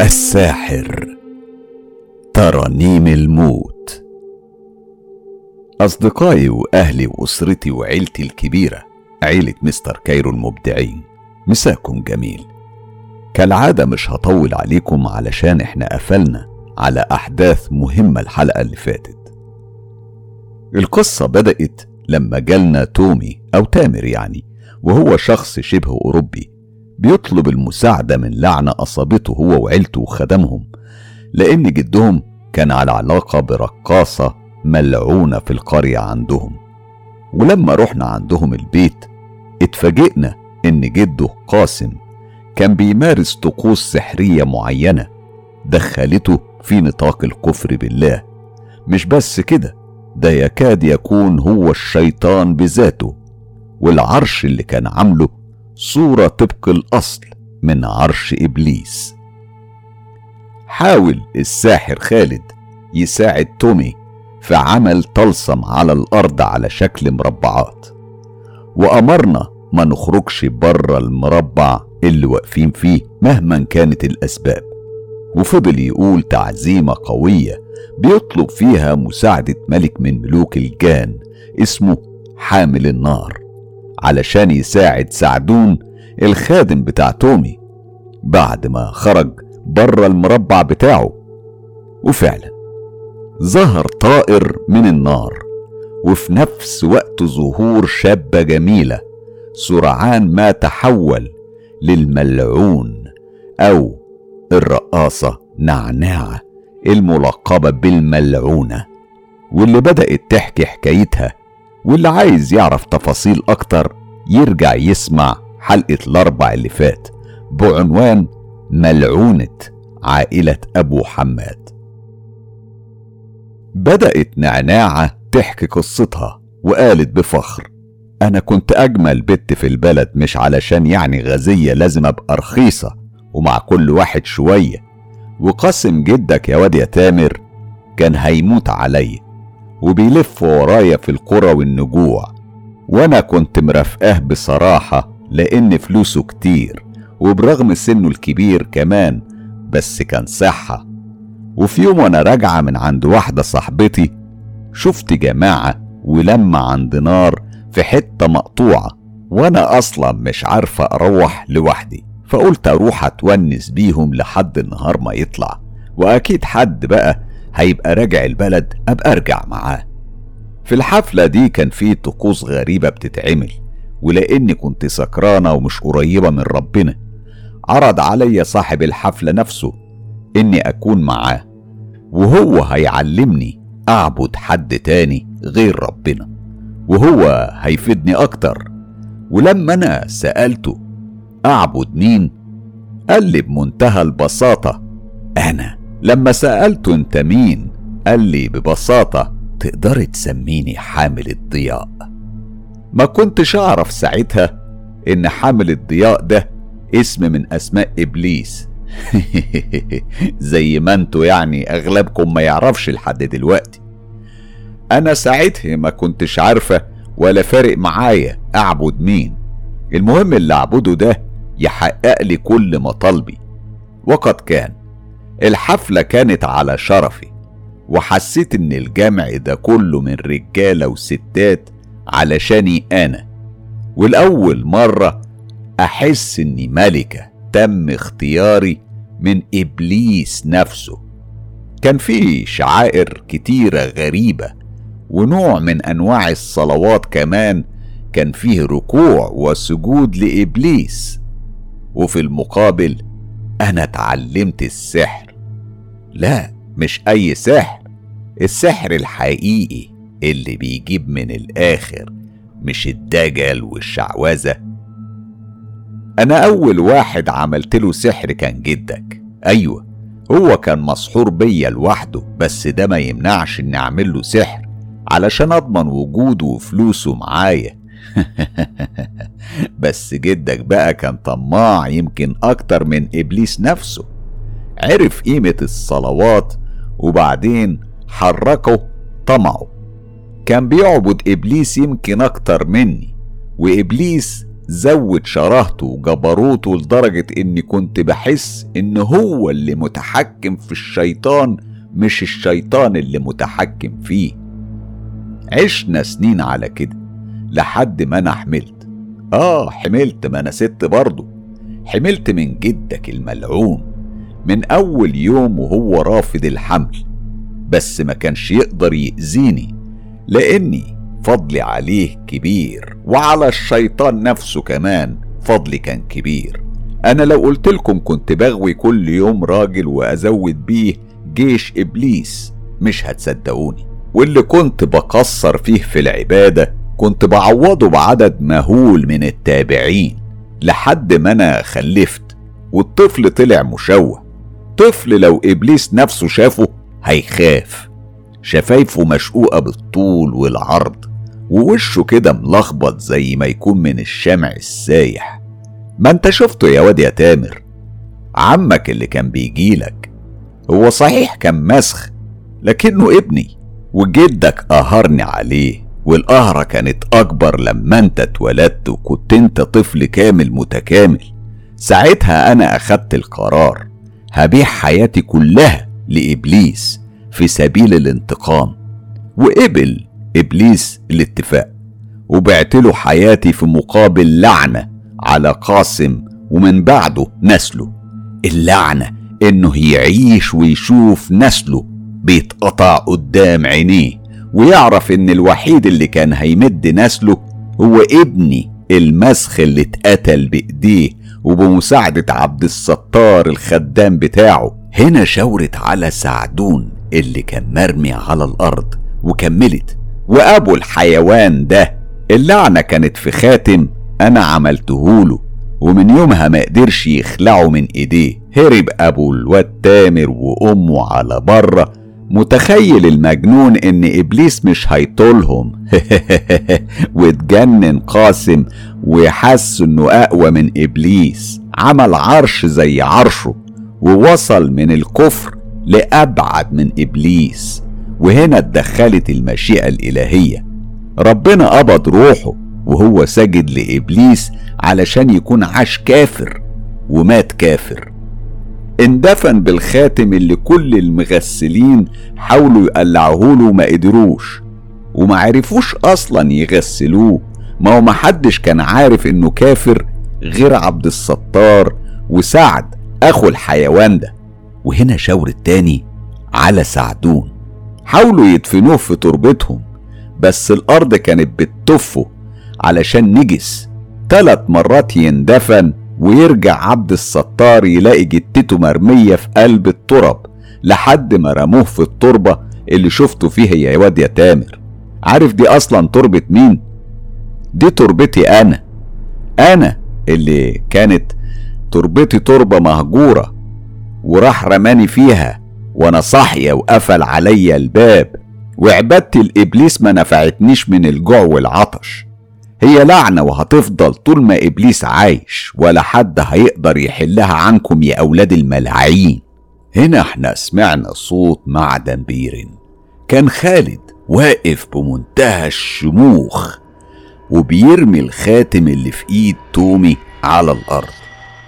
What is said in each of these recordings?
الساحر. ترانيم الموت. أصدقائي وأهلي وأسرتي وعيلتي الكبيرة عيلة مستر كايرو المبدعين مساكم جميل. كالعادة مش هطول عليكم علشان إحنا قفلنا على أحداث مهمة الحلقة اللي فاتت. القصة بدأت لما جالنا تومي أو تامر يعني وهو شخص شبه أوروبي بيطلب المساعدة من لعنة أصابته هو وعيلته وخدمهم لأن جدهم كان على علاقة برقاصة ملعونة في القرية عندهم. ولما رحنا عندهم البيت اتفاجئنا إن جده قاسم كان بيمارس طقوس سحرية معينة دخلته في نطاق الكفر بالله. مش بس كده ده يكاد يكون هو الشيطان بذاته والعرش اللي كان عامله صورة طبق الأصل من عرش إبليس. حاول الساحر خالد يساعد تومي في عمل طلسم على الأرض على شكل مربعات. وأمرنا ما نخرجش بره المربع اللي واقفين فيه مهما كانت الأسباب. وفضل يقول تعزيمة قوية بيطلب فيها مساعدة ملك من ملوك الجان اسمه حامل النار. علشان يساعد سعدون الخادم بتاع تومي بعد ما خرج بره المربع بتاعه. وفعلا ظهر طائر من النار وفي نفس وقت ظهور شابة جميلة سرعان ما تحول للملعون أو الرقاصة نعناعة الملقبة بالملعونة واللي بدأت تحكي حكايتها واللي عايز يعرف تفاصيل أكتر يرجع يسمع حلقة الأربع اللي فات بعنوان ملعونة عائلة أبو حماد. بدأت نعناعة تحكي قصتها وقالت بفخر أنا كنت أجمل بنت في البلد مش علشان يعني غازية لازم أبقى رخيصة ومع كل واحد شوية وقاسم جدك يا واد يا تامر كان هيموت عليا. وبيلف ورايا في القرى والنجوع. وأنا كنت مرافقاه بصراحة لأن فلوسه كتير وبرغم سنه الكبير كمان بس كان صحة. وفي يوم وأنا راجعة من عند واحدة صاحبتي شفت جماعة ولما عند نار في حتة مقطوعة وأنا أصلا مش عارفة أروح لوحدي. فقلت أروح أتونس بيهم لحد النهار ما يطلع. وأكيد حد بقى هيبقى راجع البلد أبقى أرجع معاه. في الحفلة دي كان في طقوس غريبة بتتعمل ولأني كنت سكرانة ومش قريبة من ربنا. عرض عليا صاحب الحفلة نفسه إني أكون معاه وهو هيعلمني أعبد حد تاني غير ربنا وهو هيفيدني أكتر. ولما أنا سألته أعبد مين؟ قال لي بمنتهى البساطة أنا. لما سألته انت مين قال لي ببساطة تقدر تسميني حامل الضياء. ما كنتش أعرف ساعتها إن حامل الضياء ده اسم من أسماء إبليس. زي ما أنتوا يعني أغلبكم ما يعرفش لحد دلوقتي. أنا ساعتها ما كنتش عارفة ولا فارق معايا أعبد مين. المهم اللي أعبده ده يحقق لي كل مطالبي. وقد كان الحفلة كانت على شرفي وحسيت إن الجمع ده كله من رجالة وستات علشاني أنا. والأول مرة أحس إني ملكة تم اختياري من إبليس نفسه. كان في شعائر كتيرة غريبة ونوع من أنواع الصلوات كمان كان فيه ركوع وسجود لإبليس. وفي المقابل أنا اتعلمت السحر. لا مش أي سحر. السحر الحقيقي اللي بيجيب من الآخر مش الدجل والشعوذة. أنا أول واحد عملت له سحر كان جدك. أيوه هو كان مسحور بيا لوحده بس ده ما يمنعش إني أعمل له سحر علشان أضمن وجوده وفلوسه معايا. بس جدك بقى كان طماع يمكن أكتر من إبليس نفسه. عرف قيمة الصلوات وبعدين حركه طمعه. كان بيعبد إبليس يمكن أكتر مني وإبليس زود شراهته وجبروته لدرجة إني كنت بحس إن هو اللي متحكم في الشيطان مش الشيطان اللي متحكم فيه. عشنا سنين على كده لحد ما أنا حملت. آه حملت ما أنا ست برضه. حملت من جدك الملعون. من أول يوم وهو رافض الحمل بس ما كانش يقدر يأذيني لأني فضلي عليه كبير وعلى الشيطان نفسه كمان فضلي كان كبير. أنا لو قلت لكم كنت بغوي كل يوم راجل وأزود بيه جيش إبليس مش هتصدقوني. واللي كنت بقصر فيه في العبادة كنت بعوضه بعدد مهول من التابعين لحد ما أنا خلفت والطفل طلع مشوه. طفل لو إبليس نفسه شافه هيخاف. شفايفه مشقوقة بالطول والعرض ووشه كده ملخبط زي ما يكون من الشمع السايح. ما أنت شفته يا واد يا تامر؟ عمك اللي كان بيجيلك. هو صحيح كان مسخ لكنه ابني وجدك قهرني عليه والقهرة كانت أكبر لما أنت اتولدت وكنت أنت طفل كامل متكامل. ساعتها أنا أخدت القرار. هبيع حياتي كلها لإبليس في سبيل الانتقام. وقبل إبليس الاتفاق وبعت له حياتي في مقابل لعنة على قاسم ومن بعده نسله. اللعنة إنه يعيش ويشوف نسله بيتقطع قدام عينيه ويعرف إن الوحيد اللي كان هيمد نسله هو ابني. المسخ اللي اتقتل بإيديه وبمساعدة عبد الستار الخدام بتاعه. هنا شاورت على سعدون اللي كان مرمي على الأرض وكملت. وأبو الحيوان ده اللعنة كانت في خاتم أنا عملتهوله ومن يومها ما قدرش يخلعه من إيديه. هرب أبو الواد تامر وأمه على بره متخيل المجنون إن إبليس مش هيطولهم. واتجنن قاسم وحس إنه أقوى من إبليس. عمل عرش زي عرشه ووصل من الكفر لأبعد من إبليس. وهنا اتدخلت المشيئة الإلهية. ربنا قبض روحه وهو سجد لإبليس علشان يكون عاش كافر ومات كافر. اندفن بالخاتم اللي كل المغسلين حاولوا يقلعوه وما قدروش. وما عرفوش أصلا يغسلوه. ما هو محدش كان عارف إنه كافر غير عبد الستار وسعد أخو الحيوان ده. وهنا شاور التاني على سعدون. حاولوا يدفنوه في تربتهم بس الأرض كانت بتطفه علشان نجس. تلات مرات يندفن ويرجع عبد الستار يلاقي جتته مرمية في قلب الترب لحد ما رموه في التربة اللي شفته فيها يا واد يا تامر. عارف دي أصلا تربة مين؟ دي تربتي أنا. أنا اللي كانت تربتي تربة مهجورة وراح رماني فيها وأنا صاحية وقفل عليا الباب وعبادتي الإبليس ما نفعتنيش من الجوع والعطش. هي لعنة وهتفضل طول ما إبليس عايش ولا حد هيقدر يحلها عنكم يا أولاد الملاعين. هنا إحنا سمعنا صوت معدن بيرن. كان خالد واقف بمنتهى الشموخ وبيرمي الخاتم اللي في إيد تومي على الأرض.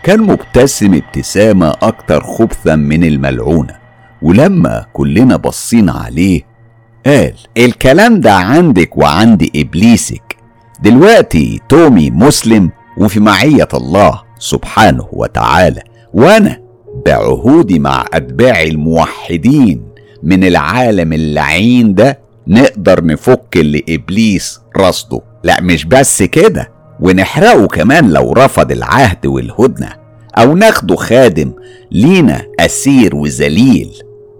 كان مبتسم ابتسامة أكتر خبثا من الملعونة. ولما كلنا بصينا عليه قال الكلام ده عندك وعند إبليسك. دلوقتي تومي مسلم وفي معية الله سبحانه وتعالى وأنا بعهودي مع أتباع الموحدين من العالم اللعين ده نقدر نفك اللي إبليس رصده. لا مش بس كده ونحرقه كمان لو رفض العهد والهدنة أو ناخده خادم لينا أسير وذليل.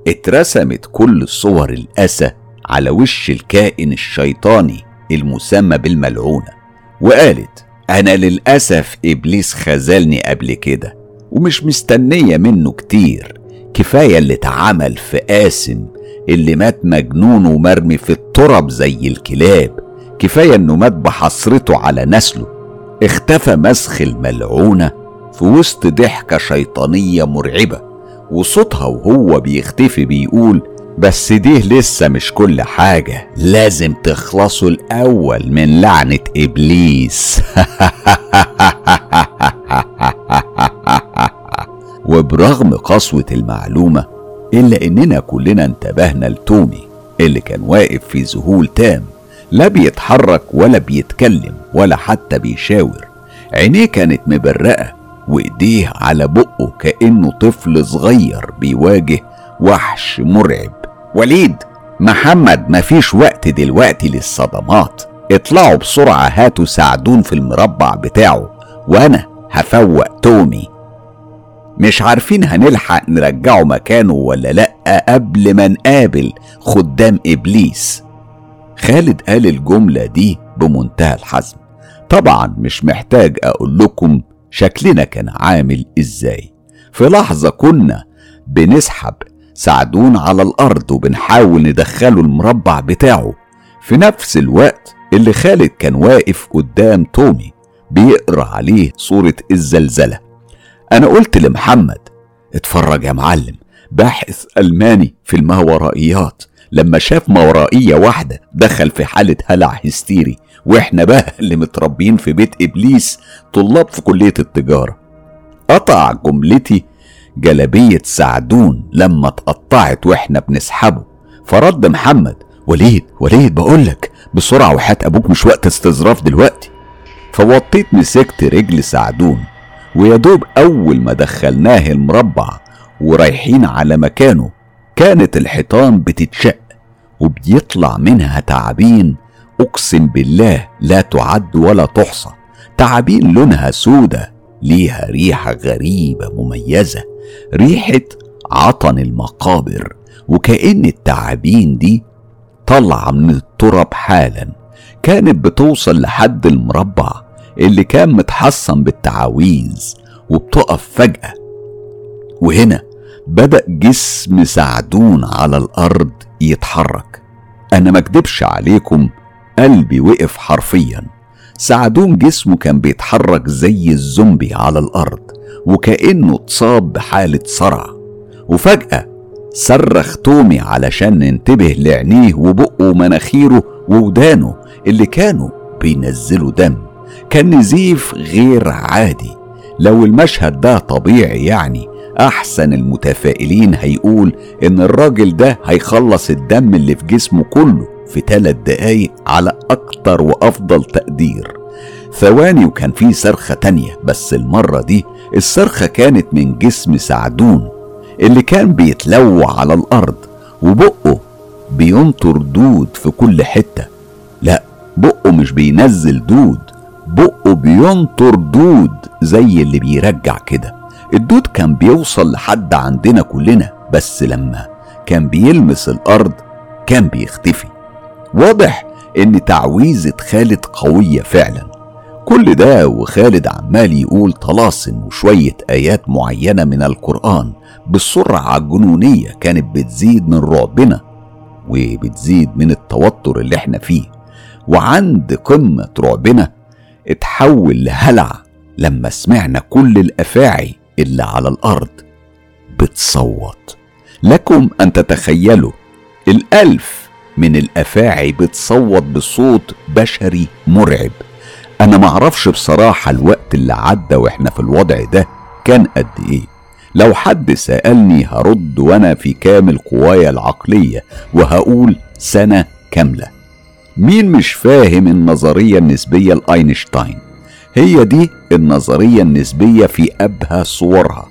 اترسمت كل صور الأسى على وش الكائن الشيطاني المسمى بالملعونة وقالت أنا للأسف إبليس خذلني قبل كده ومش مستنية منه كتير كفاية اللي اتعمل في قاسم اللي مات مجنون ومرمي في التراب زي الكلاب كفاية إنه مات بحسرته على نسله. اختفى مسخ الملعونة في وسط ضحكة شيطانية مرعبة وصوتها وهو بيختفي بيقول بس دي لسه مش كل حاجة. لازم تخلصوا الأول من لعنة إبليس. وبرغم قسوة المعلومة إلا إننا كلنا انتبهنا لتومي اللي كان واقف في ذهول تام لا بيتحرك ولا بيتكلم ولا حتى بيشاور. عينيه كانت مبرقة وإيديه على بقه كأنه طفل صغير بيواجه وحش مرعب. وليد محمد مفيش وقت دلوقتي للصدمات. اطلعوا بسرعة هاتوا ساعدون في المربع بتاعه وأنا هفوق تومي. مش عارفين هنلحق نرجعه مكانه ولا لأ قبل ما نقابل خدام إبليس. خالد قال الجملة دي بمنتهى الحزم. طبعا مش محتاج أقول لكم شكلنا كان عامل إزاي. في لحظة كنا بنسحب سعدون على الأرض وبنحاول ندخله المربع بتاعه. في نفس الوقت اللي خالد كان واقف قدام تومي بيقرأ عليه صورة الزلزلة. أنا قلت لمحمد اتفرج يا معلم باحث ألماني في الماورائيات لما شاف ماورائية واحدة دخل في حالة هلع هستيري وإحنا بقى اللي متربيين في بيت إبليس طلاب في كلية التجارة. قطع جملتي جلبية سعدون لما اتقطعت وإحنا بنسحبه. فرد محمد وليد وليد بقولك بسرعة وحياة أبوك مش وقت استظراف دلوقتي. فوطيت مسكت رجل سعدون ويا دوب أول ما دخلناه المربع ورايحين على مكانه كانت الحيطان بتتشق وبيطلع منها تعابين أقسم بالله لا تعد ولا تحصى. تعابين لونها سودة ليها ريحة غريبة مميزة. ريحة عطن المقابر وكأن التعابين دي طالعة من التراب حالا. كانت بتوصل لحد المربع اللي كان متحصن بالتعاويذ وبتقف فجأة. وهنا بدأ جسم سعدون على الأرض يتحرك. أنا مكدبش عليكم قلبي وقف حرفيا. سعدون جسمه كان بيتحرك زي الزومبي على الأرض وكأنه اتصاب بحالة صرع. وفجأة صرخ تومي علشان ننتبه لعينيه وبقه ومناخيره وودانه اللي كانوا بينزلوا دم. كان نزيف غير عادي. لو المشهد ده طبيعي يعني أحسن المتفائلين هيقول إن الراجل ده هيخلص الدم اللي في جسمه كله. في ثلاث دقايق على أكتر وأفضل تقدير. ثواني وكان في صرخة تانية بس المرة دي الصرخة كانت من جسم سعدون اللي كان بيتلوع على الأرض وبقه بينطر دود في كل حتة. لا بقه مش بينزل دود بقه بينطر دود زي اللي بيرجع كده. الدود كان بيوصل لحد عندنا كلنا بس لما كان بيلمس الأرض كان بيختفي. واضح إن تعويذة خالد قوية فعلا. كل ده وخالد عمال يقول طلاسم وشوية آيات معينة من القرآن بالسرعة الجنونية كانت بتزيد من رعبنا وبتزيد من التوتر اللي إحنا فيه. وعند قمة رعبنا اتحول لهلع لما سمعنا كل الأفاعي اللي على الأرض بتصوت. لكم أن تتخيلوا الألف من الأفاعي بتصوت بصوت بشري مرعب. أنا معرفش بصراحة الوقت اللي عدى وإحنا في الوضع ده كان قد إيه. لو حد سألني هرد وأنا في كامل قوايا العقلية وهقول سنة كاملة. مين مش فاهم النظرية النسبية لأينشتاين؟ هي دي النظرية النسبية في أبهى صورها.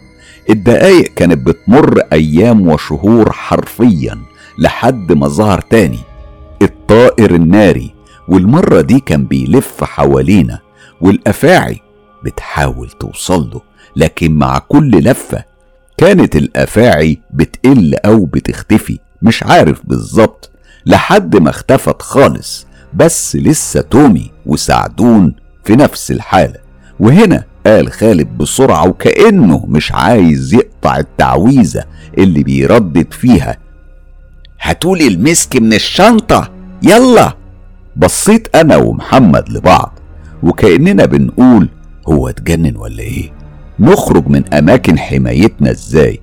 الدقايق كانت بتمر أيام وشهور حرفيا. لحد ما ظهر تاني الطائر الناري. والمرة دي كان بيلف حوالينا والأفاعي بتحاول توصل له لكن مع كل لفة كانت الأفاعي بتقل أو بتختفي مش عارف بالظبط لحد ما اختفت خالص. بس لسه تومي وسعدون في نفس الحالة. وهنا قال خالد بسرعة وكأنه مش عايز يقطع التعويذة اللي بيردد فيها هاتولي المسك من الشنطة. يلا. بصيت أنا ومحمد لبعض وكأننا بنقول هو اتجنن ولا إيه؟ نخرج من أماكن حمايتنا إزاي؟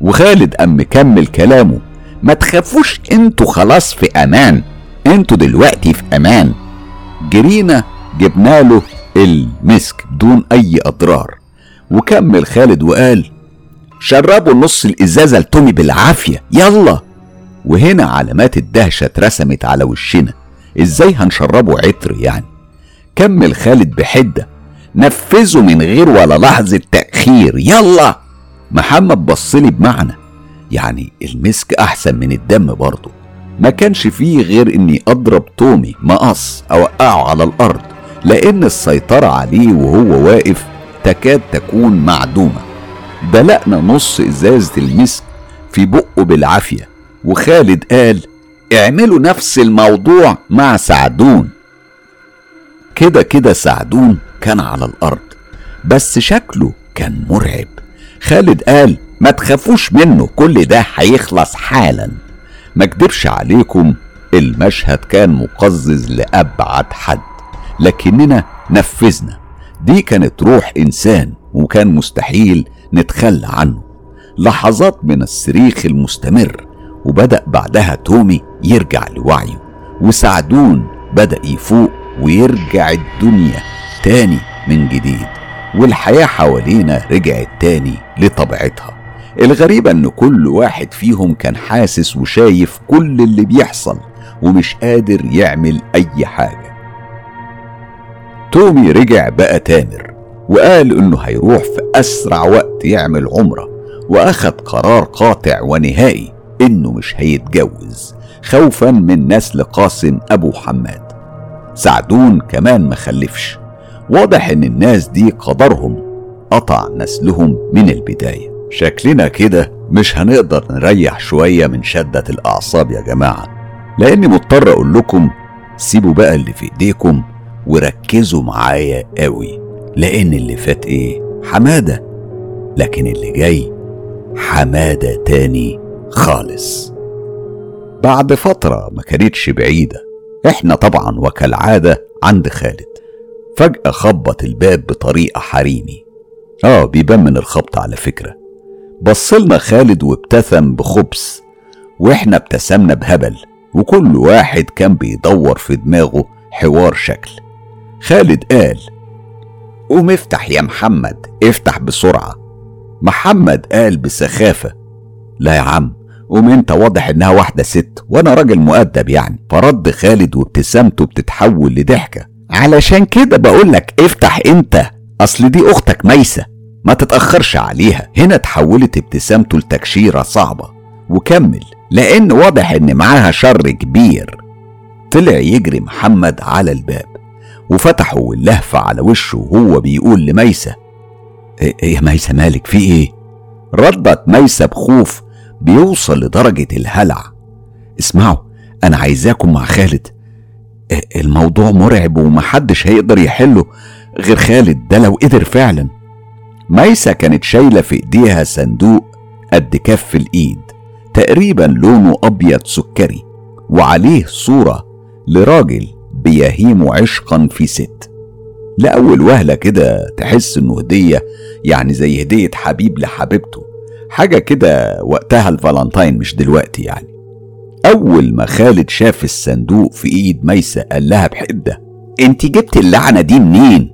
وخالد قام مكمل كلامه ما تخافوش أنتوا خلاص في أمان. أنتوا دلوقتي في أمان. جرينا جبنا له المسك بدون أي أضرار. وكمل خالد وقال شربوا نص الإزازة لتومي بالعافية. يلا. وهنا علامات الدهشة اترسمت على وشنا. إزاي هنشربه عطر يعني؟ كمل خالد بحدة. نفذوا من غير ولا لحظة تأخير. يلا! محمد بصلي بمعنى. يعني المسك أحسن من الدم برضه. ما كانش فيه غير إني أضرب تومي مقص أوقعه على الأرض. لأن السيطرة عليه وهو واقف تكاد تكون معدومة. دلقنا نص إزازة المسك في بقه بالعافية. وخالد قال اعملوا نفس الموضوع مع سعدون. كده كده سعدون كان على الأرض بس شكله كان مرعب. خالد قال ما تخافوش منه كل ده هيخلص حالا. ما اكدبش عليكم المشهد كان مقزز لأبعد حد لكننا نفذنا. دي كانت روح إنسان وكان مستحيل نتخلى عنه. لحظات من الصريخ المستمر. وبدأ بعدها تومي يرجع لوعيه وسعدون بدأ يفوق ويرجع الدنيا تاني من جديد والحياة حوالينا رجعت تاني لطبيعتها. الغريبة إن كل واحد فيهم كان حاسس وشايف كل اللي بيحصل ومش قادر يعمل أي حاجة. تومي رجع بقى تامر وقال إنه هيروح في أسرع وقت يعمل عمرة وأخد قرار قاطع ونهائي إنه مش هيتجوز خوفا من نسل قاسم أبو حماد. سعدون كمان ما خلفش. واضح إن الناس دي قدرهم. قطع نسلهم من البداية. شكلنا كده. مش هنقدر نريح شوية من شدة الأعصاب يا جماعة. لأني مضطر أقول لكم سيبوا بقى اللي في إيديكم وركزوا معايا قوي. لأن اللي فات إيه؟ حمادة. لكن اللي جاي حمادة تاني. خالص. بعد فترة ما كانتش بعيدة إحنا طبعا وكالعادة عند خالد. فجأة خبط الباب بطريقة حريمي. آه بيبان من الخبط على فكرة. بصلنا خالد وابتسم بخبث وإحنا ابتسمنا بهبل وكل واحد كان بيدور في دماغه حوار شكل. خالد قال قوم افتح يا محمد افتح بسرعة. محمد قال بسخافة لا يا عم قوم انت واضح انها واحدة ست وأنا راجل مؤدب يعني. فرد خالد وابتسامته بتتحول لضحكة. علشان كده بقولك افتح انت اصل دي أختك ميسة. ما تتأخرش عليها. هنا تحولت ابتسامته لتكشيرة صعبة. وكمل. لأن واضح إن معاها شر كبير. طلع يجري محمد على الباب. وفتحه واللهفة على وشه وهو بيقول لميسة إيه, إيه يا ميسة مالك؟ في إيه؟ ردت ميسة بخوف بيوصل لدرجة الهلع. اسمعوا أنا عايزاكم مع خالد. إيه الموضوع مرعب ومحدش هيقدر يحله غير خالد. ده لو قدر فعلا. ميسة كانت شايلة في إيديها صندوق قد كف الإيد تقريبا لونه أبيض سكري وعليه صورة لراجل بيهيم عشقا في ست. لأول وهلة كده تحس إنه هدية يعني زي هدية حبيب لحبيبته. حاجة كده وقتها الفالنتاين مش دلوقتي يعني. أول ما خالد شاف الصندوق في إيد ميسة قال لها بحدة أنت جبت اللعنة دي منين؟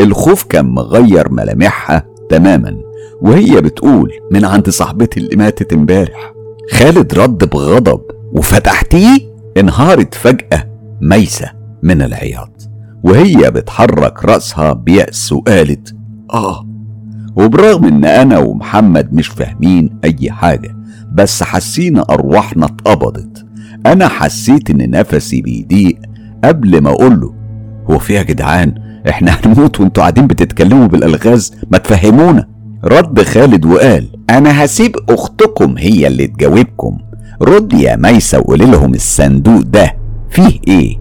الخوف كان مغير ملامحها تماما وهي بتقول من عند صاحبتي اللي ماتت امبارح. خالد رد بغضب وفتحتيه؟ انهارت فجأة ميسة من العياط وهي بتحرك رأسها بيأس وقالت آه وبرغم إن أنا ومحمد مش فاهمين أي حاجة بس حسينا أرواحنا اتقبضت. أنا حسيت إن نفسي بيضيق قبل ما أقوله هو في يا جدعان؟ إحنا هنموت وأنتوا قاعدين بتتكلموا بالألغاز؟ ما تفهمونا. رد خالد وقال أنا هسيب أختكم هي اللي تجاوبكم. رد يا ميسة وقولي لهم الصندوق ده فيه إيه.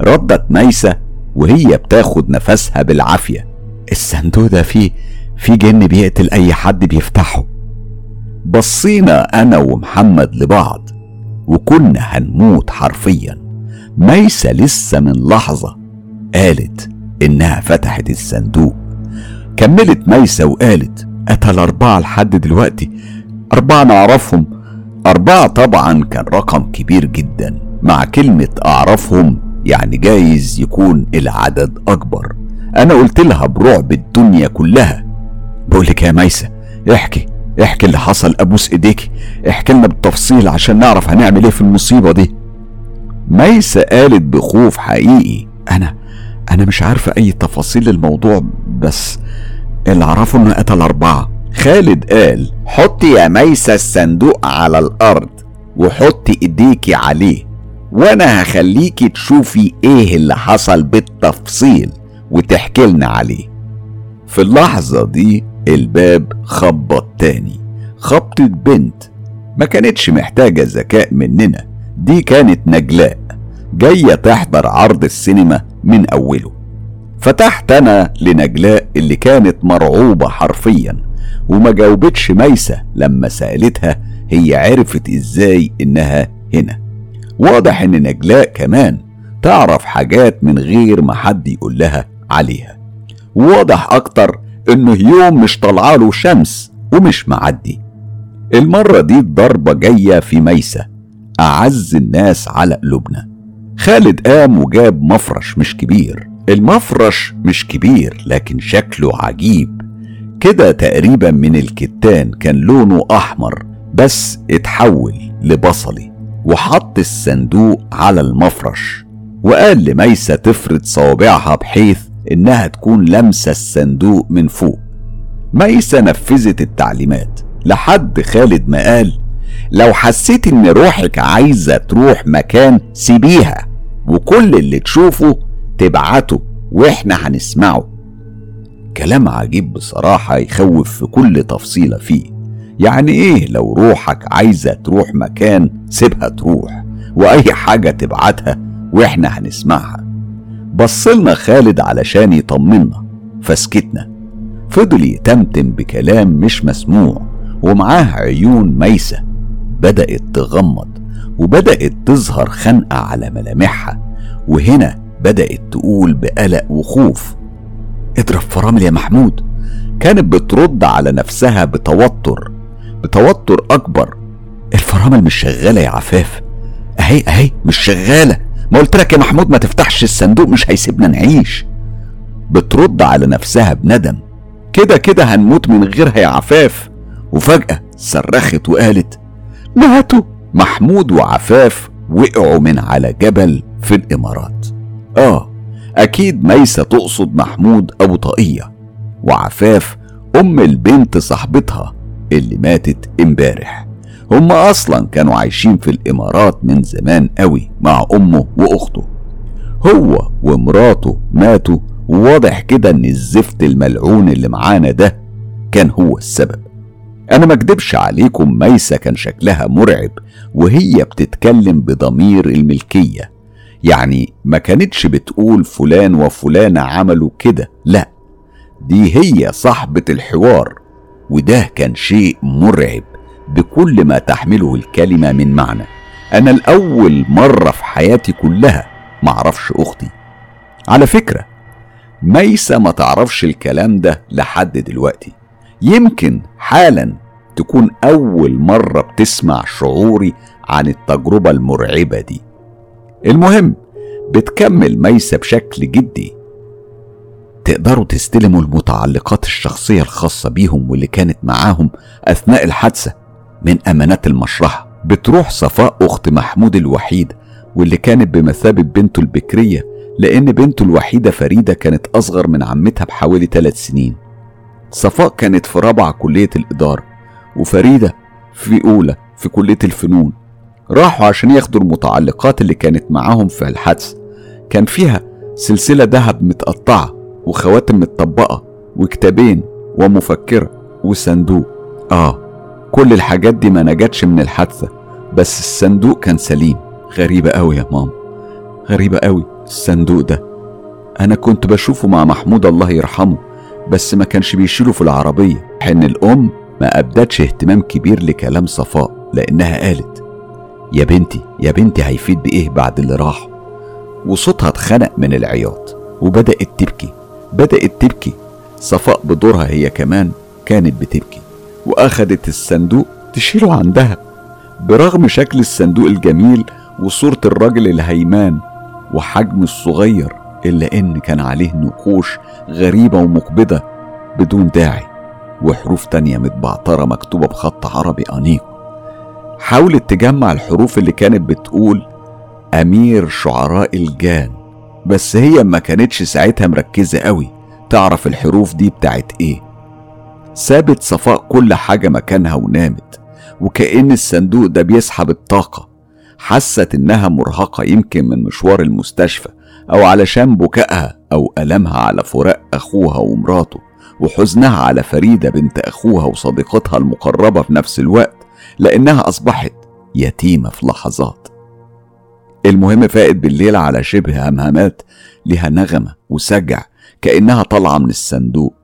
ردت ميسة وهي بتاخد نفسها بالعافية. الصندوق ده فيه في جن بيقتل أي حد بيفتحه. بصينا أنا ومحمد لبعض وكنا هنموت حرفيا. ميسة لسه من لحظة قالت إنها فتحت الصندوق. كملت ميسة وقالت قتل أربعة لحد دلوقتي. أربعة نعرفهم. أربعة طبعا كان رقم كبير جدا. مع كلمة أعرفهم يعني جايز يكون العدد أكبر. أنا قلت لها برعب الدنيا كلها. بقول لك يا ميسة احكي احكي اللي حصل أبوس إيديك احكي لنا بالتفصيل عشان نعرف هنعمل إيه في المصيبة دي. ميسة قالت بخوف حقيقي أنا أنا مش عارفة أي تفاصيل الموضوع بس اللي أعرفه إنه قتل أربعة. خالد قال حطي يا ميسة الصندوق على الأرض وحطي إيديكي عليه وأنا هخليكي تشوفي إيه اللي حصل بالتفصيل وتحكي لنا عليه. في اللحظة دي الباب خبط تاني. خبطة بنت ما كانتش محتاجة ذكاء مننا دي كانت نجلاء جاية تحضر عرض السينما من أوله. فتحت أنا لنجلاء اللي كانت مرعوبة حرفيا وما جاوبتش ميسة لما سألتها هي عرفت إزاي إنها هنا. واضح إن نجلاء كمان تعرف حاجات من غير ما حد يقول لها عليها. واضح أكتر إنه يوم مش طالعاله شمس ومش معدي. المرة دي الضربة جاية في ميسة أعز الناس على قلوبنا. خالد قام وجاب مفرش مش كبير. المفرش مش كبير لكن شكله عجيب. كده تقريبا من الكتان كان لونه أحمر بس اتحول لبصلي. وحط الصندوق على المفرش وقال لميسة تفرد صوابعها بحيث إنها تكون لمسة الصندوق من فوق. ميسة نفذت التعليمات؟ لحد خالد ما قال لو حسيت إن روحك عايزة تروح مكان سيبيها وكل اللي تشوفه تبعته وإحنا هنسمعه. كلام عجيب بصراحة يخوف في كل تفصيلة فيه. يعني إيه لو روحك عايزة تروح مكان سيبها تروح وأي حاجة تبعتها وإحنا هنسمعها؟ بصلنا خالد علشان يطمنا. فسكتنا فضل يتمتم بكلام مش مسموع ومعاه عيون ميسة. بدأت تغمض وبدأت تظهر خنقة على ملامحها. وهنا بدأت تقول بقلق وخوف. اضرب فرامل يا محمود. كانت بترد على نفسها بتوتر. بتوتر أكبر. الفرامل مش شغالة يا عفاف. أهي أهي مش شغالة. ما قلت لك يا محمود ما تفتحش الصندوق مش هيسيبنا نعيش. بترد على نفسها بندم. كده كده هنموت من غيرها يا عفاف. وفجأة صرخت وقالت ماتوا. محمود وعفاف وقعوا من على جبل في الإمارات. آه أكيد ميسة تقصد محمود أبو طاقية. وعفاف أم البنت صاحبتها اللي ماتت امبارح. هم أصلا كانوا عايشين في الإمارات من زمان قوي مع أمه وأخته. هو ومراته ماتوا وواضح كده إن الزفت الملعون اللي معانا ده كان هو السبب. أنا ما أكدبش عليكم ميسة كان شكلها مرعب وهي بتتكلم بضمير الملكية. يعني ما كانتش بتقول فلان وفلانة عملوا كده لا. دي هي صاحبة الحوار وده كان شيء مرعب. بكل ما تحمله الكلمة من معنى. أنا الأول مرة في حياتي كلها معرفش أختي. على فكرة ميسة ما تعرفش الكلام ده لحد دلوقتي. يمكن حالا تكون أول مرة بتسمع شعوري عن التجربة المرعبة دي. المهم بتكمل ميسة بشكل جدي. تقدروا تستلموا المتعلقات الشخصية الخاصة بيهم واللي كانت معاهم أثناء الحادثة؟ من أمانات المشرحة بتروح صفاء أخت محمود الوحيد واللي كانت بمثابة بنته البكرية لأن بنته الوحيدة فريدة كانت أصغر من عمتها بحوالي ثلاث سنين. صفاء كانت في رابعة كلية الإدارة وفريدة في أولى في كلية الفنون. راحوا عشان ياخدوا المتعلقات اللي كانت معاهم في الحادث كان فيها سلسلة ذهب متقطعة وخواتم متطبقة وكتابين ومفكرة وصندوق. آه. كل الحاجات دي ما نجتش من الحادثة بس الصندوق كان سليم. غريبة أوي يا ماما. غريبة أوي الصندوق ده. أنا كنت بشوفه مع محمود الله يرحمه بس ما كانش بيشيله في العربية. حين الأم ما أبدتش اهتمام كبير لكلام صفاء لأنها قالت يا بنتي يا بنتي هيفيد بإيه بعد اللي راح وصوتها اتخنق من العياط وبدأت تبكي بدأت تبكي. صفاء بدورها هي كمان كانت بتبكي. وأخدت الصندوق تشيله عندها برغم شكل الصندوق الجميل وصورة الراجل الهيمان وحجم الصغير إلا إن كان عليه نقوش غريبة ومقبضة بدون داعي وحروف تانية متبعترة مكتوبة بخط عربي أنيق. حاولت تجمع الحروف اللي كانت بتقول أمير شعراء الجان بس هي ما كانتش ساعتها مركزة قوي تعرف الحروف دي بتاعت إيه. سابت صفاء كل حاجة مكانها ونامت وكأن الصندوق ده بيسحب الطاقة حست إنها مرهقة يمكن من مشوار المستشفى أو علشان بكائها أو ألمها على فراق أخوها ومراته وحزنها على فريدة بنت أخوها وصديقتها المقربة في نفس الوقت لأنها أصبحت يتيمة في لحظات. المهم فائت بالليل على شبه همهمات لها نغمة وسجع كأنها طالعة من الصندوق.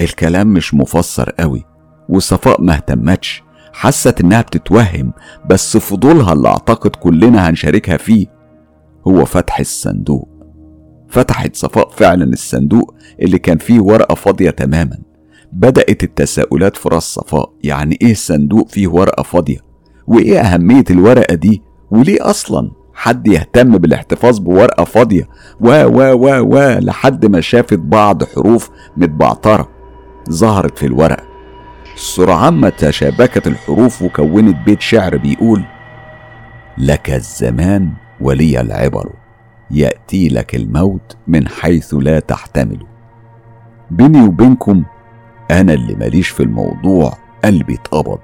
الكلام مش مفسر قوي وصفاء ما اهتمتش حست إنها بتتوهم بس فضولها اللي أعتقد كلنا هنشاركها فيه هو فتح الصندوق. فتحت صفاء فعلا الصندوق اللي كان فيه ورقة فاضية تماما. بدأت التساؤلات في راس صفاء يعني إيه صندوق فيه ورقة فاضية؟ وإيه أهمية الورقة دي؟ وليه أصلا حد يهتم بالاحتفاظ بورقة فاضية؟ و و و و لحد ما شافت بعض حروف متبعترة. ظهرت في الورقة سرعان ما تشابكت الحروف وكونت بيت شعر بيقول لك الزمان ولي العبر. يأتي لك الموت من حيث لا تحتمل. بيني وبينكم أنا اللي ماليش في الموضوع قلبي اتقبض.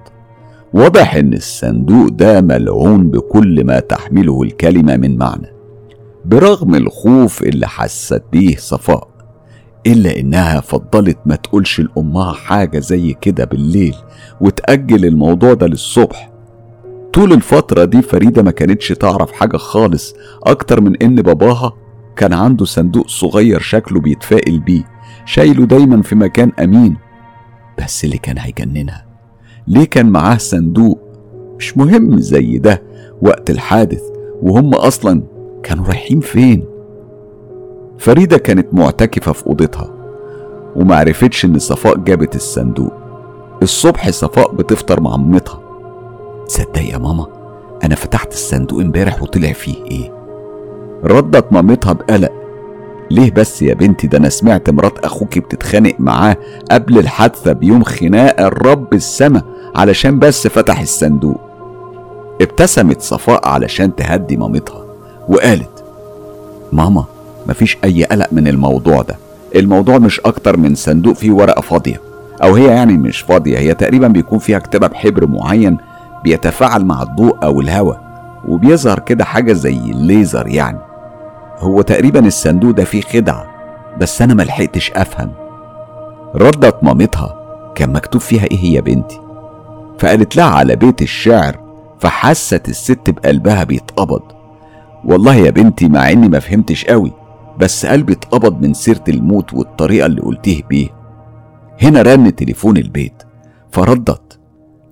واضح إن الصندوق ده ملعون بكل ما تحمله الكلمة من معنى. برغم الخوف اللي حست بيه صفاء إلا إنها فضلت ما تقولش لأمها حاجة زي كده بالليل وتأجل الموضوع ده للصبح. طول الفترة دي فريدة ما كانتش تعرف حاجة خالص أكتر من إن باباها كان عنده صندوق صغير شكله بيتفائل بيه شايله دايما في مكان أمين. بس اللي كان هيجننها؟ ليه كان معاه صندوق؟ مش مهم زي ده وقت الحادث وهم أصلا كانوا رايحين فين؟ فريدة كانت معتكفة في أوضتها ومعرفتش إن صفاء جابت الصندوق. الصبح صفاء بتفطر مع مامتها. تصدق يا ماما أنا فتحت الصندوق امبارح وطلع فيه إيه؟ ردت مامتها بقلق. ليه بس يا بنتي؟ ده أنا سمعت مرات أخوكي بتتخانق معاه قبل الحادثة بيوم خناقة الرب السما علشان بس فتح الصندوق. ابتسمت صفاء علشان تهدي مامتها وقالت ماما مفيش أي قلق من الموضوع ده. الموضوع مش أكتر من صندوق فيه ورقة فاضية. أو هي يعني مش فاضية هي تقريبا بيكون فيها كتابة بحبر معين بيتفاعل مع الضوء أو الهواء وبيظهر كده حاجة زي الليزر يعني. هو تقريبا الصندوق ده فيه خدعة بس أنا ملحقتش أفهم. ردت مامتها كان مكتوب فيها إيه يا بنتي؟ فقالت لها على بيت الشعر فحست الست بقلبها بيتقبض. والله يا بنتي مع إني ما فهمتش قوي بس قلبي اتقبض من سيرة الموت والطريقة اللي قلتيه بيه. هنا رن تليفون البيت. فردت.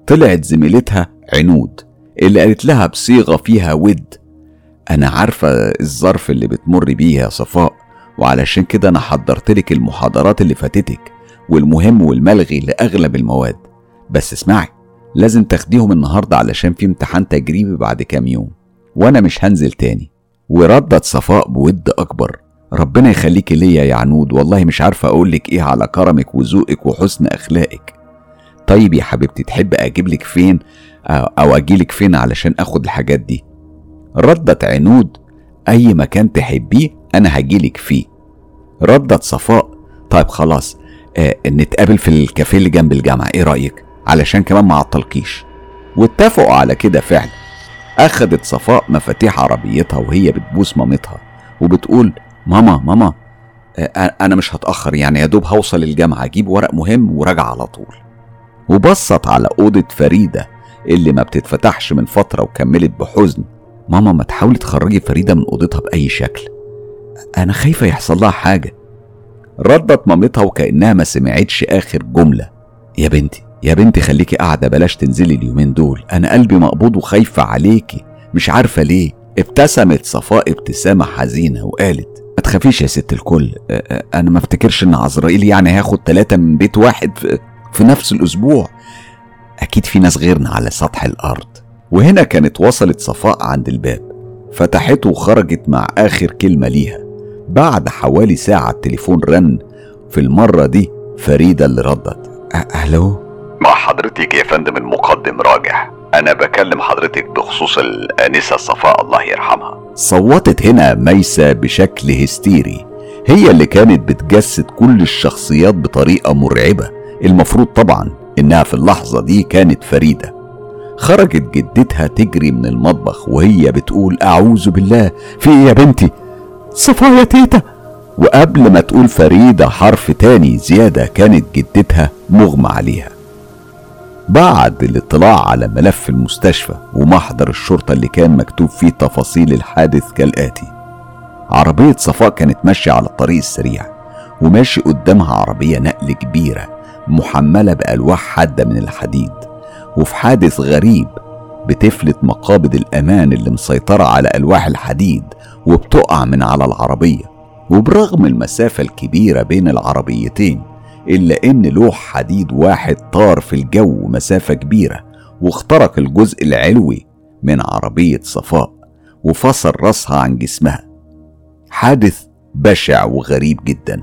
طلعت زميلتها عنود اللي قالت لها بصيغة فيها ود. أنا عارفة الظرف اللي بتمر بيه يا صفاء وعلشان كده أنا حضرتلك المحاضرات اللي فاتتك والمهم والملغي لأغلب المواد. بس اسمعي لازم تاخديهم النهاردة علشان في امتحان تجريبي بعد كام يوم. وأنا مش هنزل تاني. وردت صفاء بود أكبر. ربنا يخليكي ليا يا عنود. والله مش عارفة أقولك إيه على كرمك وذوقك وحسن أخلاقك. طيب يا حبيبتي تحب أجيبلك فين؟ أو أجيلك فين علشان أخد الحاجات دي؟ ردت عنود أي مكان تحبيه أنا هجيلك فيه. ردت صفاء. طيب خلاص آه نتقابل في الكافيه اللي جنب الجامعة إيه رأيك؟ علشان كمان ما عطلكيش واتفقوا على كده فعلا. أخدت صفاء مفاتيح عربيتها وهي بتبوس مامتها وبتقول ماما ماما. أنا مش هتأخر يعني يا دوب هوصل الجامعة أجيب ورق مهم وراجع على طول. وبصت على أوضة فريدة اللي ما بتتفتحش من فترة وكملت بحزن. ماما ما تحاولي تخرجي فريدة من أوضتها بأي شكل. أنا خايفة يحصل لها حاجة. ردت مامتها وكأنها ما سمعتش آخر جملة. يا بنتي يا بنتي خليكي قاعدة بلاش تنزلي اليومين دول. أنا قلبي مقبوض وخايفة عليكي. مش عارفة ليه. ابتسمت صفاء ابتسامة حزينة وقالت ما تخافيش يا ست الكل. أنا ما افتكرش إن عزرائيل يعني هياخد ثلاثة من بيت واحد في, نفس الأسبوع. أكيد في ناس غيرنا على سطح الأرض. وهنا كانت وصلت صفاء عند الباب. فتحته وخرجت مع آخر كلمة ليها. بعد حوالي ساعة التليفون رن في المرة دي فريدة اللي ردت. ألو؟ مع حضرتك يا فندم المقدم راجح. أنا بكلم حضرتك بخصوص الآنسة صفاء الله يرحمها. صوتت هنا ميسة بشكل هستيري. هي اللي كانت بتجسد كل الشخصيات بطريقة مرعبة. المفروض طبعا إنها في اللحظة دي كانت فريدة. خرجت جدتها تجري من المطبخ وهي بتقول أعوذ بالله في إيه يا بنتي؟ صفاء يا تيتا. وقبل ما تقول فريدة حرف تاني زيادة كانت جدتها مغمى عليها. بعد الاطلاع على ملف المستشفى ومحضر الشرطة اللي كان مكتوب فيه تفاصيل الحادث كالآتي. عربية صفاء كانت ماشية على الطريق السريع وماشي قدامها عربية نقل كبيرة محملة بألواح حادة من الحديد. وفي حادث غريب بتفلت مقابض الأمان اللي مسيطرة على ألواح الحديد وبتقع من على العربية. وبرغم المسافة الكبيرة بين العربيتين إلا إن لوح حديد واحد طار في الجو مسافة كبيرة واخترق الجزء العلوي من عربية صفاء وفصل راسها عن جسمها. حادث بشع وغريب جدا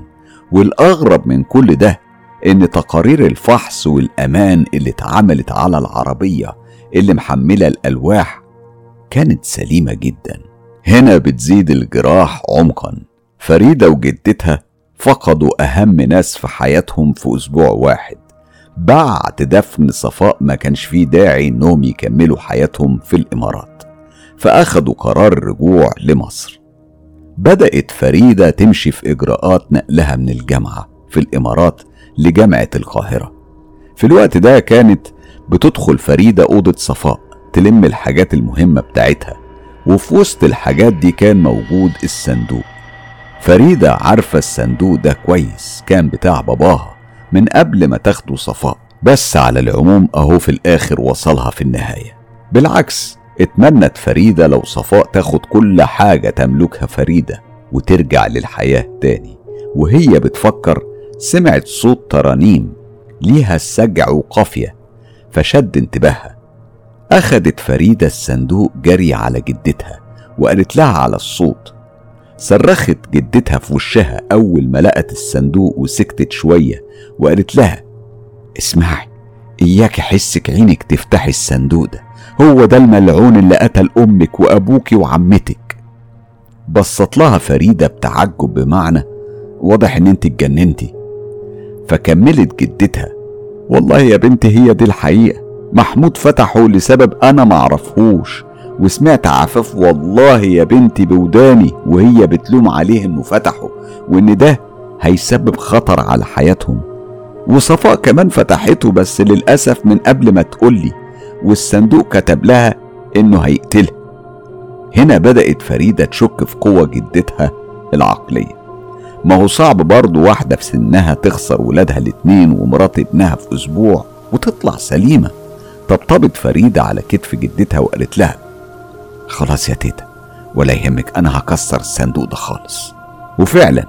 والأغرب من كل ده إن تقارير الفحص والأمان اللي اتعملت على العربية اللي محملة الألواح كانت سليمة جدا. هنا بتزيد الجراح عمقا. فريدة وجدتها فقدوا أهم ناس في حياتهم في أسبوع واحد. بعد دفن صفاء ما كانش فيه داعي إنهم يكملوا حياتهم في الإمارات. فأخدوا قرار الرجوع لمصر. بدأت فريدة تمشي في إجراءات نقلها من الجامعة في الإمارات لجامعة القاهرة. في الوقت ده كانت بتدخل فريدة أوضة صفاء تلم الحاجات المهمة بتاعتها وفي وسط الحاجات دي كان موجود الصندوق. فريدة عارفة الصندوق ده كويس كان بتاع باباها من قبل ما تاخده صفاء. بس على العموم أهو في الآخر وصلها في النهاية. بالعكس اتمنت فريدة لو صفاء تاخد كل حاجة تملكها فريدة وترجع للحياة تاني. وهي بتفكر سمعت صوت ترانيم ليها السجع وقافية فشد انتباهها. أخدت فريدة الصندوق جري على جدتها وقالت لها على الصوت صرخت جدتها في وشها أول ما لقت الصندوق وسكتت شوية وقالت لها اسمعي إياك حسك عينك تفتحي الصندوق ده. هو ده الملعون اللي قتل أمك وأبوك وعمتك. بصت لها فريدة بتعجب بمعنى واضح إن أنت اتجننتي. فكملت جدتها والله يا بنتي هي دي الحقيقة. محمود فتحه لسبب أنا معرفهوش وسمعت عفاف والله يا بنتي بوداني وهي بتلوم عليه انه فتحه وإن ده هيسبب خطر على حياتهم. وصفاء كمان فتحته بس للأسف من قبل ما تقولي والصندوق كتب لها إنه هيقتلها. هنا بدأت فريدة تشك في قوة جدتها العقلية. ما هو صعب برضه واحدة في سنها تخسر ولادها الاتنين ومرات ابنها في أسبوع وتطلع سليمة. طبطبت فريدة على كتف جدتها وقالت لها خلاص يا تيتا ولا يهمك أنا هكسر الصندوق ده خالص. وفعلا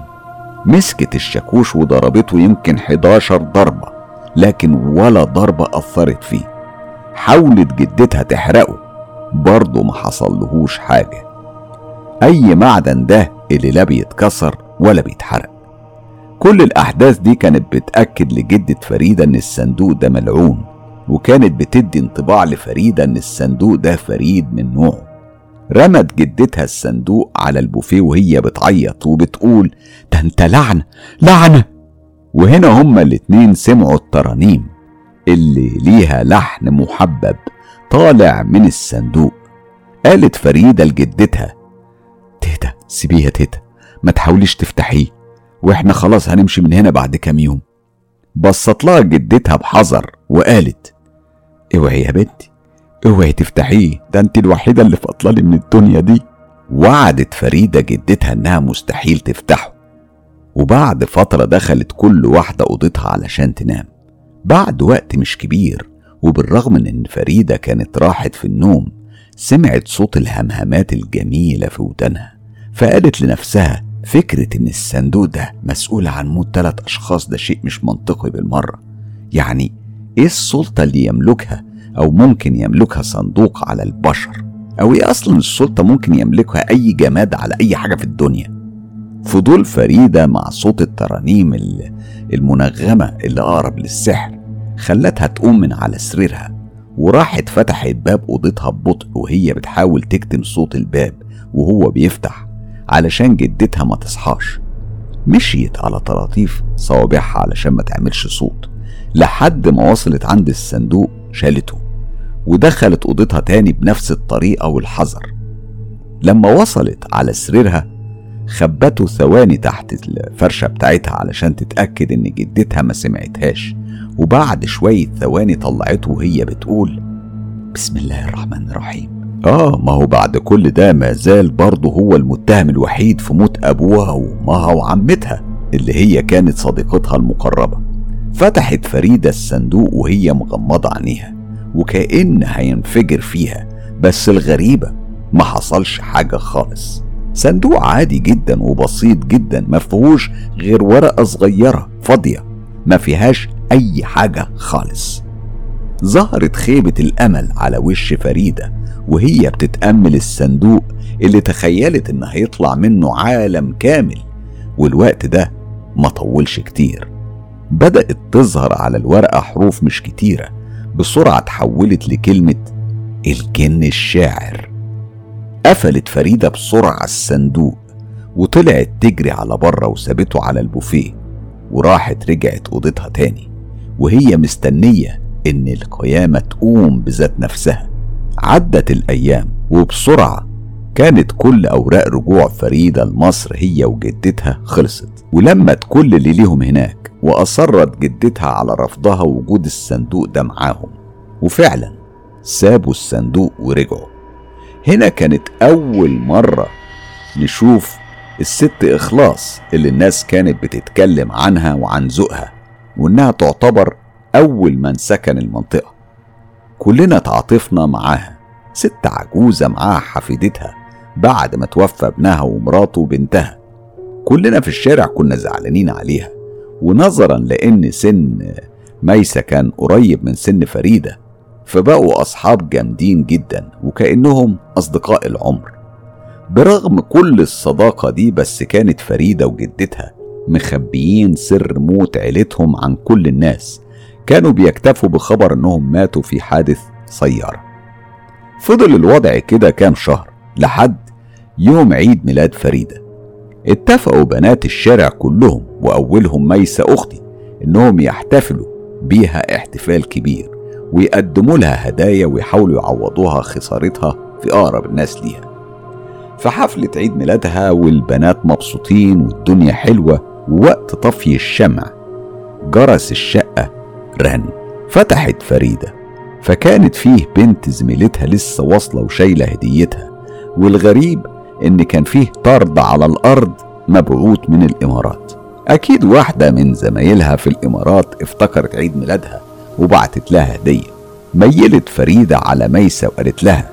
مسكت الشاكوش وضربته يمكن 11 ضربة لكن ولا ضربة أثرت فيه. حاولت جدتها تحرقه برضه ما حصلهوش حاجة. أي معدن ده اللي لا بيتكسر ولا بيتحرق. كل الأحداث دي كانت بتأكد لجدة فريدة إن الصندوق ده ملعون وكانت بتدي انطباع لفريدة إن الصندوق ده فريد من نوعه. رمت جدتها الصندوق على البوفيه وهي بتعيط وبتقول ده انت لعنة لعنة. وهنا هما الاتنين سمعوا الترانيم اللي ليها لحن محبب طالع من الصندوق. قالت فريدة لجدتها تيتا سيبيها تيتا ما تحاوليش تفتحيه وإحنا خلاص هنمشي من هنا بعد كام يوم. بصت لها جدتها بحذر وقالت اوعي يا بنتي اوعي تفتحيه ده انت الوحيدة اللي فاضلالي من الدنيا دي. وعدت فريدة جدتها انها مستحيل تفتحه. وبعد فترة دخلت كل واحدة أوضتها علشان تنام. بعد وقت مش كبير وبالرغم من إن فريدة كانت راحت في النوم سمعت صوت الهمهمات الجميلة في ودانها. فقالت لنفسها فكرة إن الصندوق ده مسؤول عن موت تلات أشخاص ده شيء مش منطقي بالمرة. يعني إيه السلطة اللي يملكها أو ممكن يملكها صندوق على البشر أو إيه أصلا السلطة ممكن يملكها أي جماد على أي حاجة في الدنيا. فضول فريدة مع صوت الترانيم المنغمة اللي أقرب للسحر خلتها تقوم من على سريرها وراحت فتحت باب أوضتها ببطء وهي بتحاول تكتم صوت الباب وهو بيفتح علشان جدتها ما تصحاش. مشيت على طراطيف صوابعها علشان ما تعملش صوت لحد ما وصلت عند الصندوق شالته. ودخلت أوضتها تاني بنفس الطريقة والحذر. لما وصلت على سريرها خبته ثواني تحت الفرشة بتاعتها علشان تتأكد إن جدتها ما سمعتهاش. وبعد شوية ثواني طلعته وهي بتقول بسم الله الرحمن الرحيم. آه ما هو بعد كل ده ما زال برضه هو المتهم الوحيد في موت أبوها وأمها وعمتها اللي هي كانت صديقتها المقربة. فتحت فريدة الصندوق وهي مغمضة عينيها. وكأن هينفجر فيها بس الغريبة ما حصلش حاجة خالص. صندوق عادي جدا وبسيط جدا ما فيهوش غير ورقة صغيرة فاضية ما فيهاش أي حاجة خالص. ظهرت خيبة الأمل على وش فريدة وهي بتتأمل الصندوق اللي تخيلت إن هيطلع منه عالم كامل والوقت ده ما طولش كتير. بدأت تظهر على الورقة حروف مش كتيرة بسرعة اتحولت لكلمة الجن الشاعر. قفلت فريدة بسرعة الصندوق وطلعت تجري على بره وسابته على البوفيه وراحت رجعت أوضتها تاني. وهي مستنية إن القيامة تقوم بذات نفسها. عدت الأيام وبسرعة كانت كل أوراق رجوع فريدة لمصر هي وجدتها خلصت. ولمت كل اللي ليهم هناك وأصرت جدتها على رفضها وجود الصندوق ده معاهم. وفعلا سابوا الصندوق ورجعوا. هنا كانت أول مرة نشوف الست إخلاص اللي الناس كانت بتتكلم عنها وعن ذوقها وإنها تعتبر أول من سكن المنطقة. كلنا تعاطفنا معاها. ست عجوزة معاها حفيدتها بعد ما توفى ابنها ومراته وبنتها. كلنا في الشارع كنا زعلانين عليها. ونظرا لأن سن ميسة كان قريب من سن فريدة فبقوا أصحاب جامدين جدا وكأنهم أصدقاء العمر. برغم كل الصداقة دي بس كانت فريدة وجدتها مخبيين سر موت عيلتهم عن كل الناس. كانوا بيكتفوا بخبر إنهم ماتوا في حادث سيارة. فضل الوضع كده كام شهر لحد يوم عيد ميلاد فريدة. اتفقوا بنات الشارع كلهم وأولهم ميسة أختي إنهم يحتفلوا بيها احتفال كبير ويقدموا لها هدايا ويحاولوا يعوضوها خسارتها في أقرب الناس ليها. في حفلة عيد ميلادها والبنات مبسوطين والدنيا حلوة ووقت طفي الشمع جرس الشقة رن فتحت فريدة فكانت فيه بنت زميلتها لسه واصلة وشايلة هديتها والغريب إن كان فيه طرد على الأرض مبعوث من الإمارات. أكيد واحدة من زمايلها في الإمارات افتكرت عيد ميلادها وبعتت لها هدية. ميلت فريدة على ميسة وقالت لها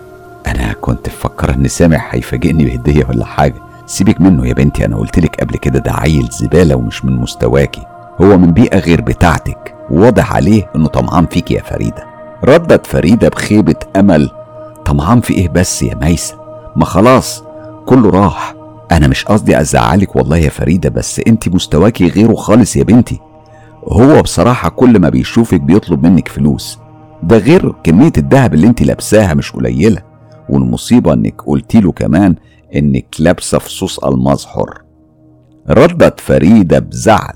أنا كنت مفكر إن سامح هيفاجئني بهدية ولا حاجة. سيبك منه يا بنتي أنا قلتلك قبل كده ده عيل زبالة ومش من مستواكي. هو من بيئة غير بتاعتك. وواضح عليه إنه طمعان فيك يا فريدة. ردت فريدة بخيبة أمل طمعان في إيه بس يا ميسة؟ ما خلاص كله راح. أنا مش قصدي أزعلك والله يا فريدة بس أنت مستواكي غيره خالص يا بنتي. هو بصراحة كل ما بيشوفك بيطلب منك فلوس. ده غير كمية الذهب اللي أنت لابساها مش قليلة. والمصيبة إنك قلتي له كمان إنك لابسة فصوص ألماظ حر. ردت فريدة بزعل.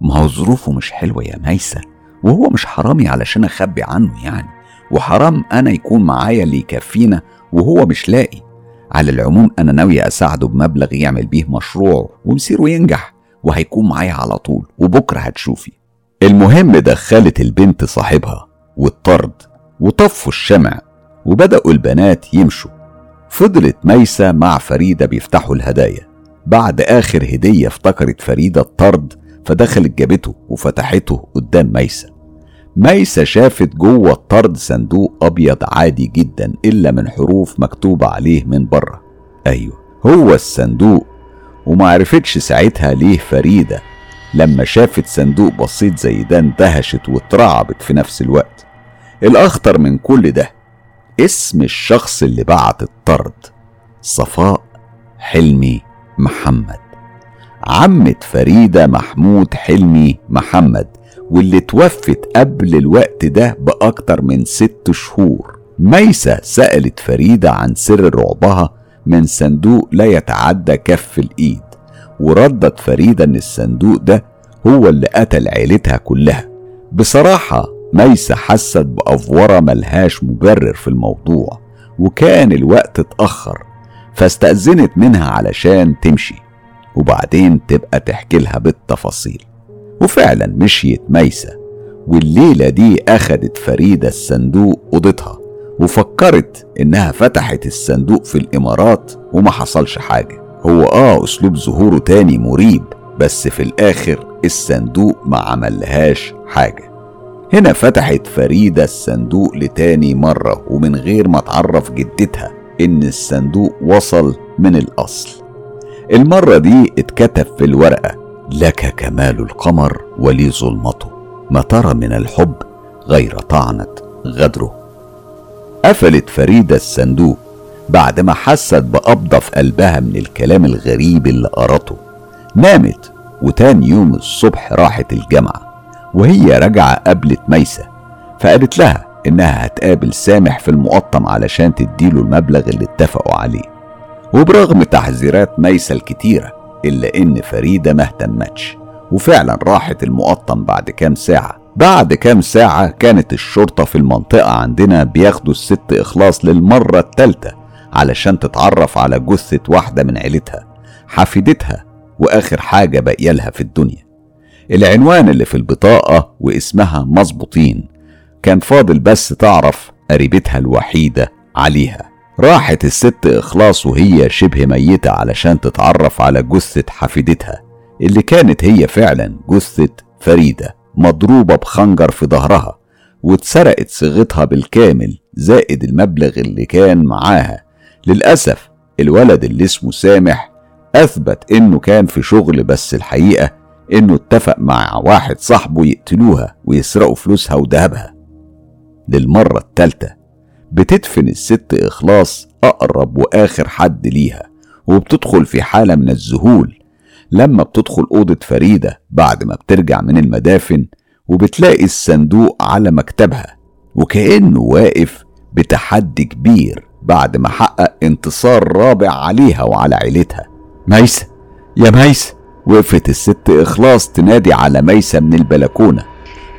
ما هو ظروفه مش حلوة يا ميسة وهو مش حرامي علشان أخبي عنه يعني. وحرام أنا يكون معايا اللي يكفينا وهو مش لاقي. على العموم أنا ناوية أساعده بمبلغ يعمل بيه مشروع ومصيره ينجح وهيكون معايا على طول وبكرة هتشوفي. المهم دخلت البنت صاحبها والطرد وطفوا الشمع وبدأوا البنات يمشوا. فضلت ميسة مع فريدة بيفتحوا الهدايا. بعد آخر هدية افتكرت فريدة الطرد فدخلت جابته وفتحته قدام ميسة. ميسة شافت جوه الطرد صندوق أبيض عادي جدا إلا من حروف مكتوبة عليه من بره. أيوه هو الصندوق. وما عرفتش ساعتها ليه فريدة. لما شافت صندوق بسيط زي ده اندهشت واترعبت في نفس الوقت. الأخطر من كل ده اسم الشخص اللي بعت الطرد صفاء حلمي محمد. عمة فريدة محمود حلمي محمد واللي توفت قبل الوقت ده بأكتر من ست شهور. ميسة سألت فريدة عن سر رعبها من صندوق لا يتعدى كف الإيد وردت فريدة إن الصندوق ده هو اللي قتل عيلتها كلها. بصراحة ميسة حست بأفورة ملهاش مبرر في الموضوع وكان الوقت اتأخر فاستأذنت منها علشان تمشي. وبعدين تبقى تحكي لها بالتفاصيل. وفعلا مشيت ميسة والليلة دي أخدت فريدة الصندوق أوضتها وفكرت إنها فتحت الصندوق في الإمارات وما حصلش حاجة. هو آه أسلوب ظهوره تاني مريب بس في الآخر الصندوق ما عملهاش حاجة. هنا فتحت فريدة الصندوق لتاني مرة ومن غير ما تعرف جدتها إن الصندوق وصل من الأصل. المرة دي اتكتب في الورقة لك كمال القمر ولي ظلمته ما ترى من الحب غير طعنة غدره. قفلت فريدة الصندوق بعد ما حست بقبضة في قلبها من الكلام الغريب اللي قرته نامت وتاني يوم الصبح راحت الجامعة وهي راجعة قابلت ميسة فقالت لها إنها هتقابل سامح في المقطم علشان تديله المبلغ اللي اتفقوا عليه. وبرغم تحذيرات ميسة الكتيرة إلا إن فريدة ما اهتمتش وفعلا راحت المقطم بعد كام ساعة. بعد كام ساعة كانت الشرطة في المنطقة عندنا بياخدوا الست إخلاص للمرة التالتة علشان تتعرف على جثة واحدة من عيلتها حفيدتها وآخر حاجة باقية في الدنيا. العنوان اللي في البطاقة واسمها مظبوطين كان فاضل بس تعرف قريبتها الوحيدة عليها. راحت الست إخلاص وهي شبه ميتة علشان تتعرف على جثة حفيدتها اللي كانت هي فعلا جثة فريدة مضروبة بخنجر في ظهرها واتسرقت صيغتها بالكامل زائد المبلغ اللي كان معاها. للأسف الولد اللي اسمه سامح أثبت إنه كان في شغل بس الحقيقة إنه اتفق مع واحد صاحبه يقتلوها ويسرقوا فلوسها وذهبها. للمرة التالتة بتدفن الست إخلاص أقرب وآخر حد ليها وبتدخل في حالة من الذهول. لما بتدخل أوضة فريدة بعد ما بترجع من المدافن وبتلاقي الصندوق على مكتبها وكأنه واقف بتحدي كبير بعد ما حقق انتصار رابع عليها وعلى عيلتها. ميسة! يا ميسة! وقفت الست إخلاص تنادي على ميسة من البلكونة.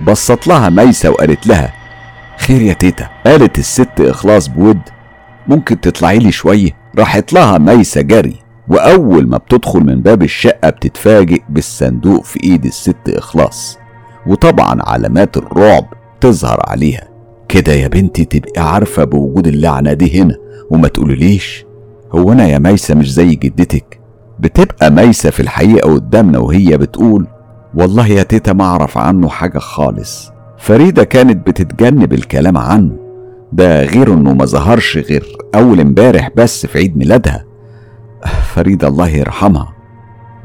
بصت لها ميسة وقالت لها خير يا تيتا. قالت الست إخلاص بود ممكن تطلعي لي شوية؟ راحت لها ميسة جري وأول ما بتدخل من باب الشقة بتتفاجئ بالصندوق في إيد الست إخلاص وطبعا علامات الرعب تظهر عليها. كده يا بنتي تبقي عارفة بوجود اللعنة دي هنا وما تقوليليش. هو أنا يا ميسة مش زي جدتك؟ بتبقى ميسة في الحقيقة قدامنا وهي بتقول والله يا تيتا ما أعرف عنه حاجة خالص. فريدة كانت بتتجنب الكلام عنه. ده غير إنه ما ظهرش غير أول امبارح بس في عيد ميلادها. فريدة الله يرحمها.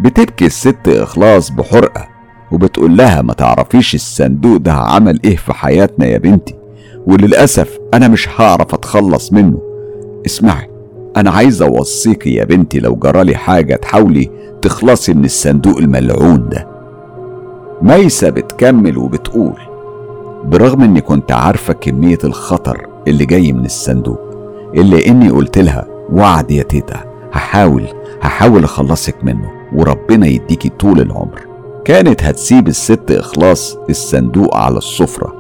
بتبكي الست إخلاص بحرقة وبتقول لها ما تعرفيش الصندوق ده عمل إيه في حياتنا يا بنتي. وللأسف أنا مش هعرف أتخلص منه. اسمعي أنا عايزة أوصيكي يا بنتي لو جرالي حاجة تحاولي تخلصي من الصندوق الملعون ده. ميسة بتكمل وبتقول برغم إني كنت عارفة كمية الخطر اللي جاي من الصندوق إلا إني قلت لها وعد يا تيتا هحاول هحاول أخلصك منه وربنا يديكي طول العمر. كانت هتسيب الست إخلاص الصندوق على السفرة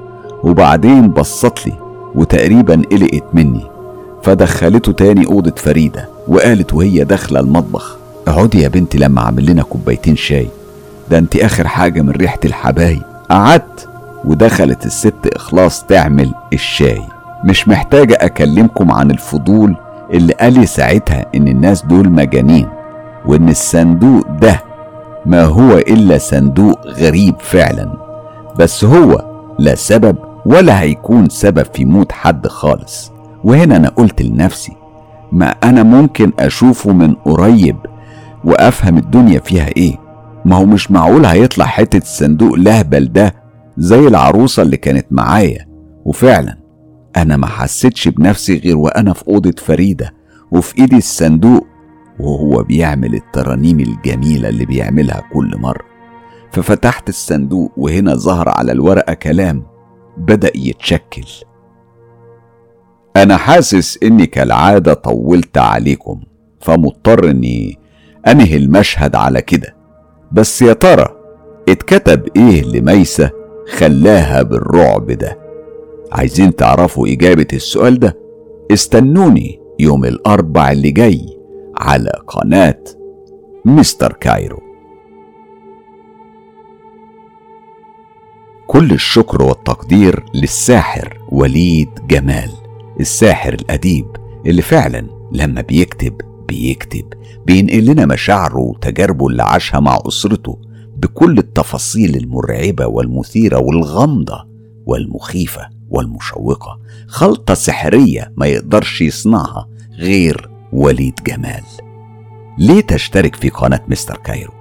وبعدين بصت لي وتقريبا قلقت مني فدخلته تاني أوضة فريدة وقالت وهي داخلة المطبخ اقعدي يا بنتي لما أعمل لنا كوبايتين شاي ده انت آخر حاجة من ريحة الحبايب. قعدت ودخلت الست إخلاص تعمل الشاي. مش محتاجة أكلمكم عن الفضول اللي قال لي ساعتها إن الناس دول مجانين وإن الصندوق ده ما هو إلا صندوق غريب فعلا. بس هو لا سبب ولا هيكون سبب في موت حد خالص. وهنا أنا قلت لنفسي ما أنا ممكن أشوفه من قريب وأفهم الدنيا فيها إيه؟ ما هو مش معقول هيطلع حتة صندوق لهبل ده زي العروسة اللي كانت معايا. وفعلا أنا ما حسيتش بنفسي غير وأنا في أوضة فريدة وفي إيدي الصندوق وهو بيعمل الترانيم الجميلة اللي بيعملها كل مرة. ففتحت الصندوق وهنا ظهر على الورقة كلام بدأ يتشكل. أنا حاسس إني كالعادة طولت عليكم فمضطر إني أنهي المشهد على كده. بس يا ترى اتكتب إيه لميسة؟ خلاها بالرعب ده. عايزين تعرفوا إجابة السؤال ده؟ استنوني يوم الأربع اللي جاي على قناة مستر كايرو. كل الشكر والتقدير للساحر وليد جمال الساحر الأديب اللي فعلا لما بيكتب بيكتب بينقل لنا مشاعره وتجاربه اللي عاشها مع أسرته بكل التفاصيل المرعبة والمثيرة والغامضة والمخيفة والمشوقة خلطة سحرية ما يقدرش يصنعها غير وليد جمال ليه تشترك في قناة مستر كايرو؟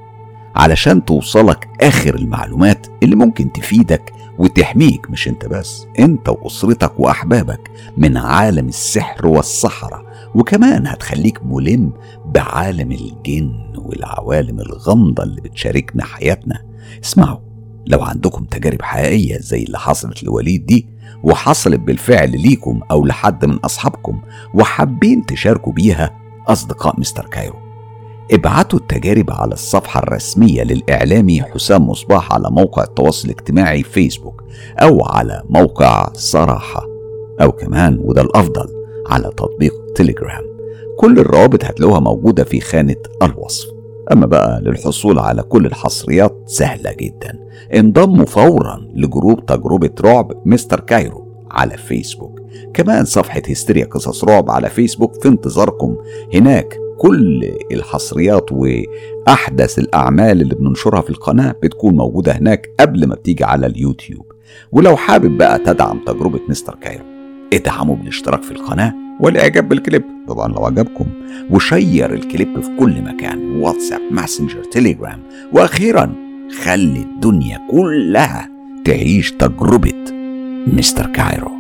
علشان توصلك آخر المعلومات اللي ممكن تفيدك وتحميك مش انت بس انت وأسرتك وأحبابك من عالم السحر والسحرة وكمان هتخليك ملم بعالم الجن والعوالم الغامضة اللي بتشاركنا حياتنا. اسمعوا لو عندكم تجارب حقيقية زي اللي حصلت لوليد دي وحصلت بالفعل ليكم أو لحد من أصحابكم وحابين تشاركوا بيها أصدقاء مستر كايرو ابعتوا التجارب على الصفحة الرسمية للإعلامي حسام مصباح على موقع التواصل الاجتماعي فيسبوك أو على موقع صراحة. أو كمان وده الأفضل على تطبيق تليجرام كل الروابط هتلاقوها موجودة في خانة الوصف. أما بقى للحصول على كل الحصريات سهلة جدا. انضموا فورا ل group تجربة رعب مستر كايرو على فيسبوك. كمان صفحة هستيريا قصص رعب على فيسبوك في انتظاركم هناك. كل الحصريات وأحدث الأعمال اللي بننشرها في القناة بتكون موجودة هناك قبل ما بتيجي على اليوتيوب. ولو حابب بقى تدعم تجربة مستر كايرو ادعموا بالاشتراك في القناة والإعجاب بالكليب. طبعا لو عجبكم و share الكليب في كل مكان واتساب ماسنجر تليجرام وأخيرا خلي الدنيا كلها تعيش تجربة مستر كايرو.